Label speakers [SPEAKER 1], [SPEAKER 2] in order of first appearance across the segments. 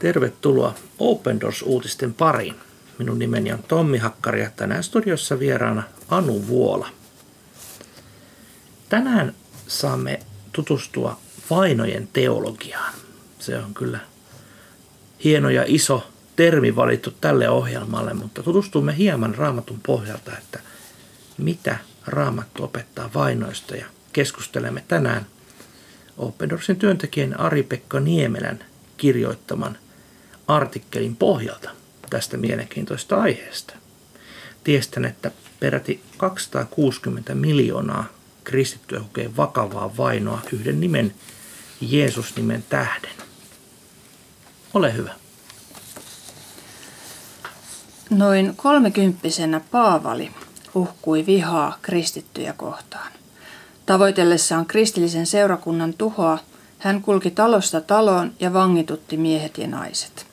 [SPEAKER 1] Tervetuloa Open Doors-uutisten pariin. Minun nimeni on Tommi Hakkari ja tänään studiossa vieraana Anu Vuola. Tänään saamme tutustua vainojen teologiaan. Se on kyllä hieno ja iso termi valittu tälle ohjelmalle, mutta tutustumme hieman raamatun pohjalta, että mitä raamattu opettaa vainoista ja keskustelemme tänään Open Doorsin työntekijän Ari-Pekka Niemelän kirjoittaman artikkelin pohjalta tästä mielenkiintoista aiheesta. Tiestän, että peräti 260 miljoonaa kristittyä kokee vakavaa vainoa yhden nimen, Jeesus-nimen tähden. Ole hyvä.
[SPEAKER 2] Noin kolmekymppisenä Paavali uhkui vihaa kristittyjä kohtaan. Tavoitellessaan kristillisen seurakunnan tuhoa hän kulki talosta taloon ja vangitutti miehet ja naiset.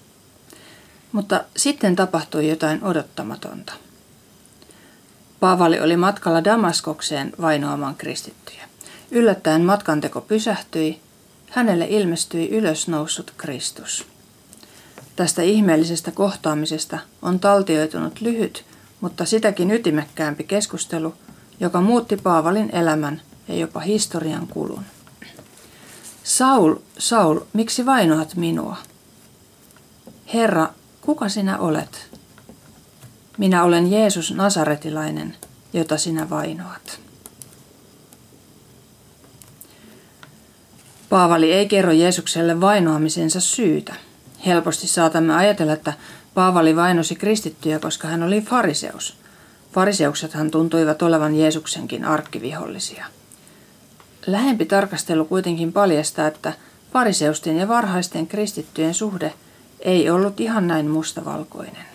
[SPEAKER 2] Mutta sitten tapahtui jotain odottamatonta. Paavali oli matkalla Damaskokseen vainoamaan kristittyjä. Yllättäen matkanteko pysähtyi, hänelle ilmestyi ylösnoussut Kristus. Tästä ihmeellisestä kohtaamisesta on taltioitunut lyhyt, mutta sitäkin ytimekkäämpi keskustelu, joka muutti Paavalin elämän ja jopa historian kulun. Saul, Saul, miksi vainoat minua? Herra, kuka sinä olet? Minä olen Jeesus Nasaretilainen, jota sinä vainoat. Paavali ei kerro Jeesukselle vainoamisensa syytä. Helposti saatamme ajatella, että Paavali vainosi kristittyjä, koska hän oli fariseus. Fariseuksethan tuntuivat olevan Jeesuksenkin arkkivihollisia. Lähempi tarkastelu kuitenkin paljastaa, että fariseusten ja varhaisten kristittyjen suhde ei ollut ihan näin mustavalkoinen.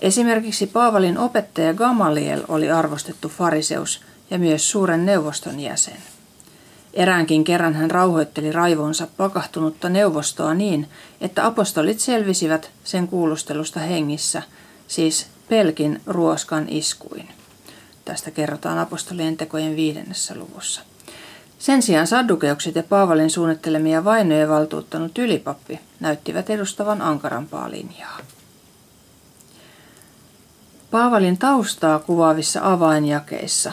[SPEAKER 2] Esimerkiksi Paavalin opettaja Gamaliel oli arvostettu fariseus ja myös suuren neuvoston jäsen. Eräänkin kerran hän rauhoitteli raivonsa pakahtunutta neuvostoa niin, että apostolit selvisivät sen kuulustelusta hengissä, siis pelkin ruoskan iskuin. Tästä kerrotaan apostolien tekojen viidennessä luvussa. Sen sijaan saddukeukset ja Paavalin suunnittelemia vainoja valtuuttanut ylipappi näyttivät edustavan ankarampaa linjaa. Paavalin taustaa kuvaavissa avainjakeissa,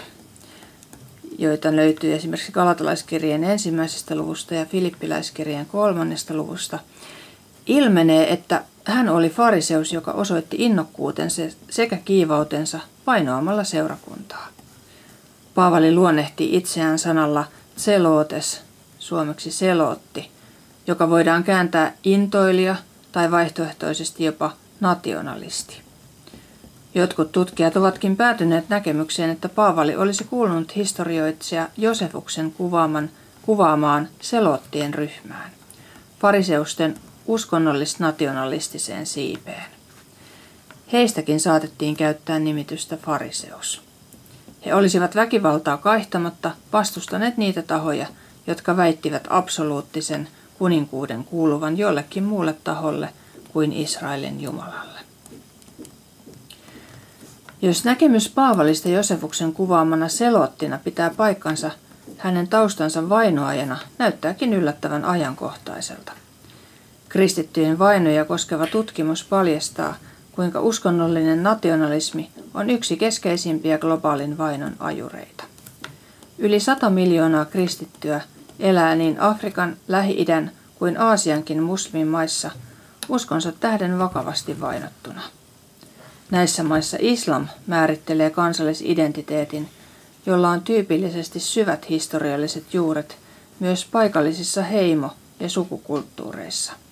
[SPEAKER 2] joita löytyy esimerkiksi Galatalaiskirjeen ensimmäisestä luvusta ja Filippiläiskirjeen kolmannesta luvusta, ilmenee, että hän oli fariseus, joka osoitti innokkuutensa sekä kiivautensa vainoamalla seurakuntaa. Paavali luonnehti itseään sanalla – selotes, suomeksi selotti, joka voidaan kääntää intoilija tai vaihtoehtoisesti jopa nationalisti. Jotkut tutkijat ovatkin päätyneet näkemykseen, että Paavali olisi kuulunut historioitsija Josefuksen kuvaaman, kuvaamaan selottien ryhmään, fariseusten uskonnollis-nationalistiseen siipeen. Heistäkin saatettiin käyttää nimitystä fariseus. He olisivat väkivaltaa kaihtamatta vastustaneet niitä tahoja, jotka väittivät absoluuttisen kuninkuuden kuuluvan jollekin muulle taholle kuin Israelin Jumalalle. Jos näkemys Paavalista Josefuksen kuvaamana selottina pitää paikkansa, hänen taustansa vainoajana näyttääkin yllättävän ajankohtaiselta. Kristittyjen vainoja koskeva tutkimus paljastaa, kuinka uskonnollinen nationalismi on yksi keskeisimpiä globaalin vainon ajureita. Yli 100 miljoonaa kristittyä elää niin Afrikan, Lähi-idän kuin Aasiankin muslimimaissa uskonsa tähden vakavasti vainottuna. Näissä maissa islam määrittelee kansallisidentiteetin, jolla on tyypillisesti syvät historialliset juuret myös paikallisissa heimo- ja sukukulttuureissa –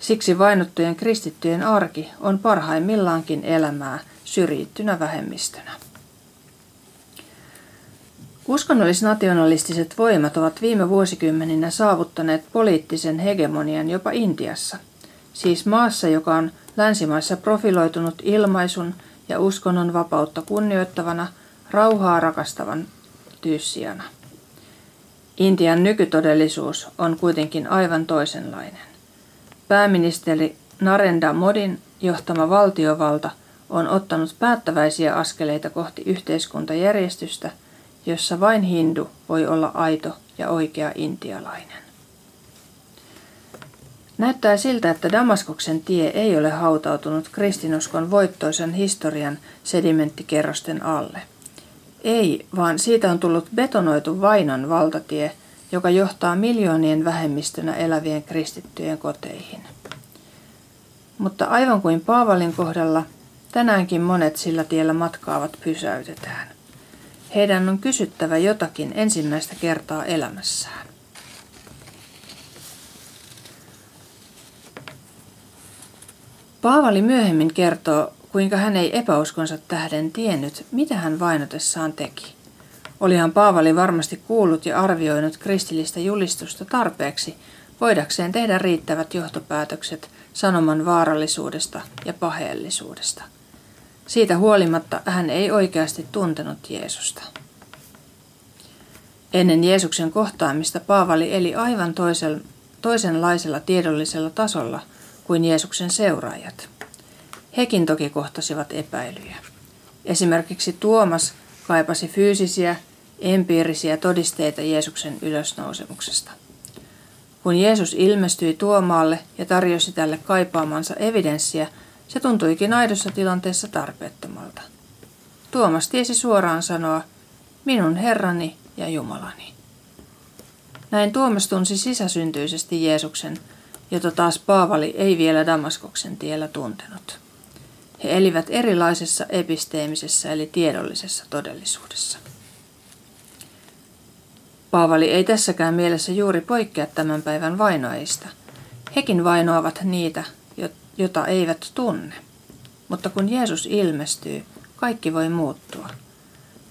[SPEAKER 2] Siksi vainottujen kristittyjen arki on parhaimmillaankin elämää syrjittynä vähemmistönä. Uskonnollisnationalistiset voimat ovat viime vuosikymmeninä saavuttaneet poliittisen hegemonian jopa Intiassa, siis maassa, joka on länsimaissa profiloitunut ilmaisun ja uskonnon vapautta kunnioittavana, rauhaa rakastavan tyyssijana. Intian nykytodellisuus on kuitenkin aivan toisenlainen. Pääministeri Narendra Modin johtama valtiovalta on ottanut päättäväisiä askeleita kohti yhteiskuntajärjestystä, jossa vain hindu voi olla aito ja oikea intialainen. Näyttää siltä, että Damaskoksen tie ei ole hautautunut kristinuskon voittoisen historian sedimenttikerrosten alle. Ei, vaan siitä on tullut betonoitu vainon valtatie, joka johtaa miljoonien vähemmistönä elävien kristittyjen koteihin. Mutta aivan kuin Paavalin kohdalla, tänäänkin monet sillä tiellä matkaavat pysäytetään. Heidän on kysyttävä jotakin ensimmäistä kertaa elämässään. Paavali myöhemmin kertoo, kuinka hän ei epäuskonsa tähden tiennyt, mitä hän vainotessaan teki. Olihan Paavali varmasti kuullut ja arvioinut kristillistä julistusta tarpeeksi, voidakseen tehdä riittävät johtopäätökset sanoman vaarallisuudesta ja paheellisuudesta. Siitä huolimatta hän ei oikeasti tuntenut Jeesusta. Ennen Jeesuksen kohtaamista Paavali eli aivan toisen, toisenlaisella tiedollisella tasolla kuin Jeesuksen seuraajat. Hekin toki kohtasivat epäilyjä. Esimerkiksi Tuomas kaipasi fyysisiä, empiirisiä todisteita Jeesuksen ylösnousemuksesta. Kun Jeesus ilmestyi Tuomaalle ja tarjosi tälle kaipaamansa evidenssiä, se tuntuikin aidossa tilanteessa tarpeettomalta. Tuomas tiesi suoraan sanoa, minun Herrani ja Jumalani. Näin Tuomas tunsi sisäsyntyisesti Jeesuksen, jota taas Paavali ei vielä Damaskoksen tiellä tuntenut. He elivät erilaisessa episteemisessä eli tiedollisessa todellisuudessa. Paavali ei tässäkään mielessä juuri poikkea tämän päivän vainoista. Hekin vainoavat niitä, jota eivät tunne. Mutta kun Jeesus ilmestyy, kaikki voi muuttua.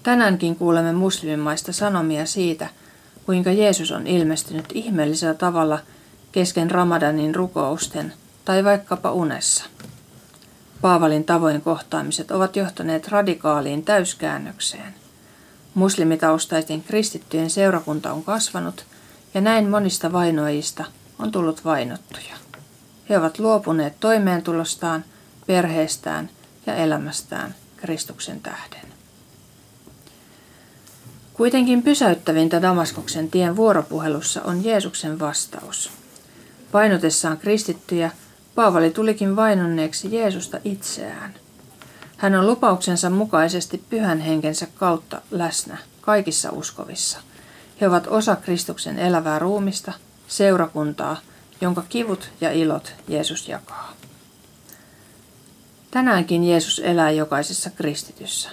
[SPEAKER 2] Tänäänkin kuulemme muslimimaista sanomia siitä, kuinka Jeesus on ilmestynyt ihmeellisellä tavalla kesken Ramadanin rukousten tai vaikkapa unessa. Paavalin tavoin kohtaamiset ovat johtaneet radikaaliin täyskäännökseen. Muslimitaustaisten kristittyjen seurakunta on kasvanut ja näin monista vainoajista on tullut vainottuja. He ovat luopuneet toimeentulostaan, perheestään ja elämästään Kristuksen tähden. Kuitenkin pysäyttävintä Damaskoksen tien vuoropuhelussa on Jeesuksen vastaus. Painotessaan kristittyjä, Paavali tulikin vainonneeksi Jeesusta itseään. Hän on lupauksensa mukaisesti pyhän henkensä kautta läsnä kaikissa uskovissa. He ovat osa Kristuksen elävää ruumista, seurakuntaa, jonka kivut ja ilot Jeesus jakaa. Tänäänkin Jeesus elää jokaisessa kristityssä.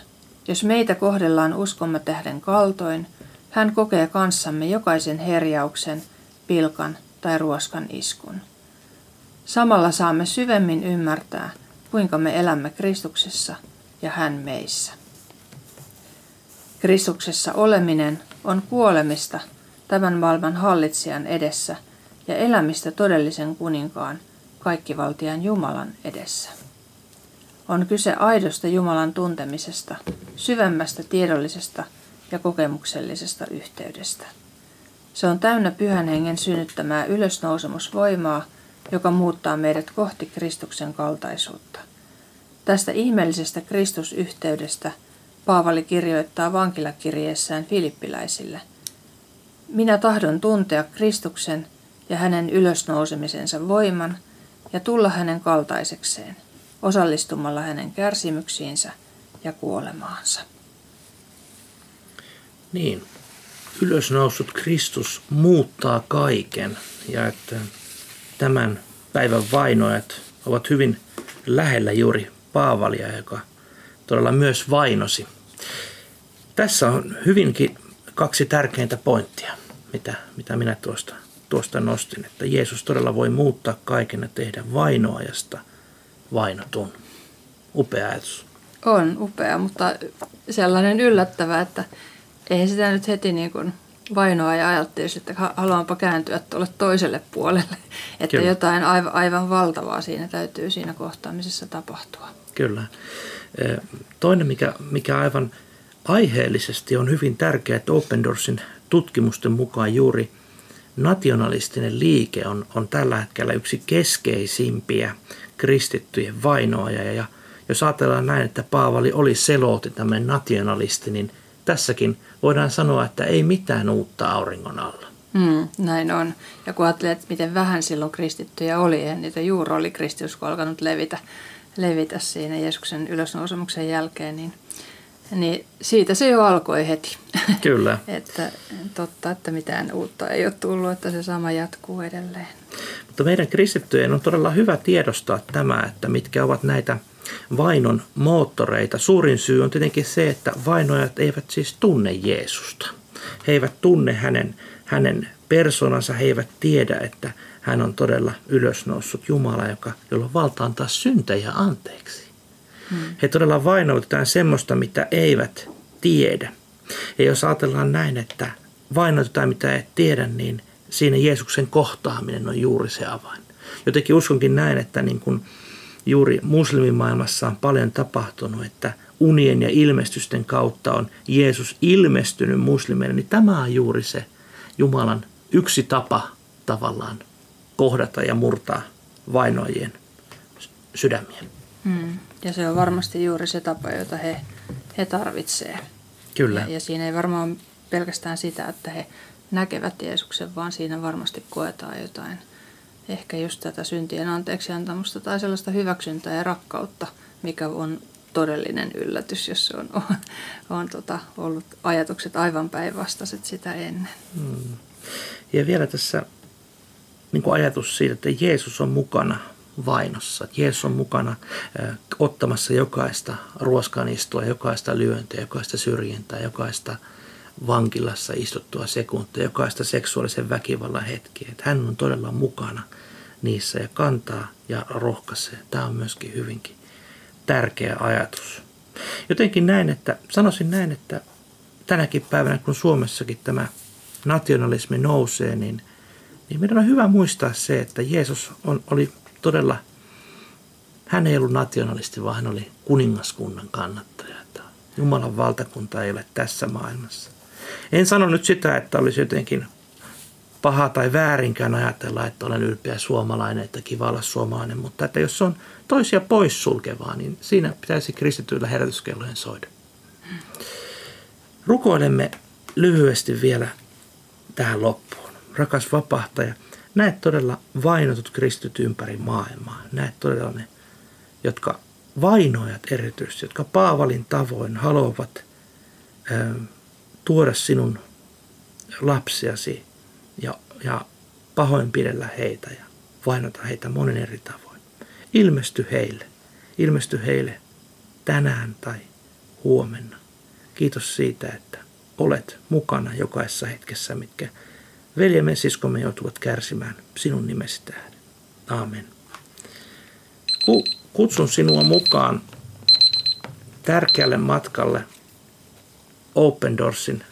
[SPEAKER 2] Jos meitä kohdellaan uskomme tähden kaltoin, hän kokee kanssamme jokaisen herjauksen, pilkan tai ruoskan iskun. Samalla saamme syvemmin ymmärtää, kuinka me elämme Kristuksessa ja hän meissä. Kristuksessa oleminen on kuolemista tämän maailman hallitsijan edessä ja elämistä todellisen kuninkaan, kaikkivaltian Jumalan edessä. On kyse aidosta Jumalan tuntemisesta, syvemmästä tiedollisesta ja kokemuksellisesta yhteydestä. Se on täynnä pyhän hengen synnyttämää ylösnousemusvoimaa, joka muuttaa meidät kohti Kristuksen kaltaisuutta. Tästä ihmeellisestä Kristusyhteydestä Paavali kirjoittaa vankilakirjeessään filippiläisille. Minä tahdon tuntea Kristuksen ja hänen ylösnousemisensa voiman ja tulla hänen kaltaisekseen, osallistumalla hänen kärsimyksiinsä ja kuolemaansa.
[SPEAKER 1] Niin, ylösnoussut Kristus muuttaa kaiken ja että tämän päivän vainoajat ovat hyvin lähellä juuri Paavalia, joka todella myös vainosi. Tässä on hyvinkin kaksi tärkeintä pointtia, mitä, mitä minä tuosta, tuosta nostin, että Jeesus todella voi muuttaa kaiken ja tehdä vainoajasta vainotun. Upea ajatus.
[SPEAKER 2] On upea, mutta sellainen yllättävä, että ei sitä nyt heti niin kuin vainoa ja ajattelisi, että haluanpa kääntyä tuolle toiselle puolelle. Että Kyllä. jotain aivan, aivan valtavaa siinä täytyy siinä kohtaamisessa tapahtua.
[SPEAKER 1] Kyllä. Toinen, mikä, mikä aivan aiheellisesti on hyvin tärkeä, että Open Doorsin tutkimusten mukaan juuri nationalistinen liike on, on tällä hetkellä yksi keskeisimpiä kristittyjen vainoaja. Ja jos ajatellaan näin, että Paavali oli selooti tämmöinen nationalisti, niin tässäkin voidaan sanoa, että ei mitään uutta auringon alla.
[SPEAKER 2] Mm, näin on. Ja kun ajattelee, että miten vähän silloin kristittyjä oli, ja niitä juuri oli kristiusko alkanut levitä, levitä siinä Jeesuksen ylösnousemuksen jälkeen, niin, niin siitä se jo alkoi heti.
[SPEAKER 1] Kyllä.
[SPEAKER 2] että totta, että mitään uutta ei ole tullut, että se sama jatkuu edelleen.
[SPEAKER 1] Mutta meidän kristittyjen on todella hyvä tiedostaa tämä, että mitkä ovat näitä vainon moottoreita. Suurin syy on tietenkin se, että vainojat eivät siis tunne Jeesusta. He eivät tunne hänen, hänen persoonansa, he eivät tiedä, että hän on todella ylösnoussut Jumala, joka, jolla on valta antaa syntejä anteeksi. Hmm. He todella vainoitetaan semmoista, mitä eivät tiedä. Ja jos ajatellaan näin, että vainoitetaan mitä et tiedä, niin siinä Jeesuksen kohtaaminen on juuri se avain. Jotenkin uskonkin näin, että niin kuin juuri muslimimaailmassa on paljon tapahtunut, että unien ja ilmestysten kautta on Jeesus ilmestynyt muslimeille, niin tämä on juuri se Jumalan yksi tapa tavallaan kohdata ja murtaa vainoajien sydämiä.
[SPEAKER 2] Hmm. Ja se on varmasti juuri se tapa, jota he, he tarvitsevat.
[SPEAKER 1] Kyllä.
[SPEAKER 2] Ja, ja siinä ei varmaan pelkästään sitä, että he näkevät Jeesuksen, vaan siinä varmasti koetaan jotain, ehkä just tätä syntien anteeksiantamusta tai sellaista hyväksyntää ja rakkautta, mikä on todellinen yllätys, jos se on, on, on tota, ollut ajatukset aivan päinvastaiset sitä ennen. Hmm.
[SPEAKER 1] Ja vielä tässä niin kuin ajatus siitä, että Jeesus on mukana vainossa. Jeesus on mukana äh, ottamassa jokaista ruoskanistua, jokaista lyöntiä, jokaista syrjintää, jokaista vankilassa istuttua sekuntia, jokaista seksuaalisen väkivallan hetkiä. Että hän on todella mukana niissä ja kantaa ja rohkaisee. Tämä on myöskin hyvinkin tärkeä ajatus. Jotenkin näin, että sanoisin näin, että tänäkin päivänä, kun Suomessakin tämä nationalismi nousee, niin, niin meidän on hyvä muistaa se, että Jeesus on, oli todella, hän ei ollut nationalisti, vaan hän oli kuningaskunnan kannattaja. Jumalan valtakunta ei ole tässä maailmassa. En sano nyt sitä, että olisi jotenkin paha tai väärinkään ajatella, että olen ylpeä suomalainen, että kiva olla suomalainen, mutta että jos on toisia poissulkevaa, niin siinä pitäisi kristityillä herätyskellojen soida. Rukoilemme lyhyesti vielä tähän loppuun. Rakas vapahtaja, näet todella vainotut kristityt ympäri maailmaa. Näet todella ne, jotka vainoajat erityisesti, jotka Paavalin tavoin haluavat tuoda sinun lapsiasi ja, ja pahoinpidellä heitä ja vainota heitä monen eri tavoin. Ilmesty heille. Ilmesty heille tänään tai huomenna. Kiitos siitä, että olet mukana jokaisessa hetkessä, mitkä veljemme siskomme joutuvat kärsimään sinun nimesi tähden. Aamen. Kutsun sinua mukaan tärkeälle matkalle Open Doorsin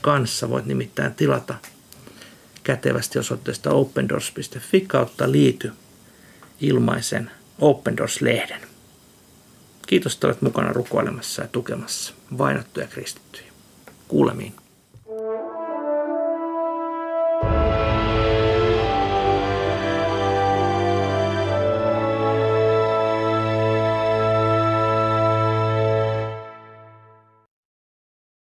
[SPEAKER 1] kanssa. Voit nimittäin tilata kätevästi osoitteesta opendoors.fi kautta liity ilmaisen Open Doors-lehden. Kiitos, että olet mukana rukoilemassa ja tukemassa vainottuja kristittyjä. Kuulemiin.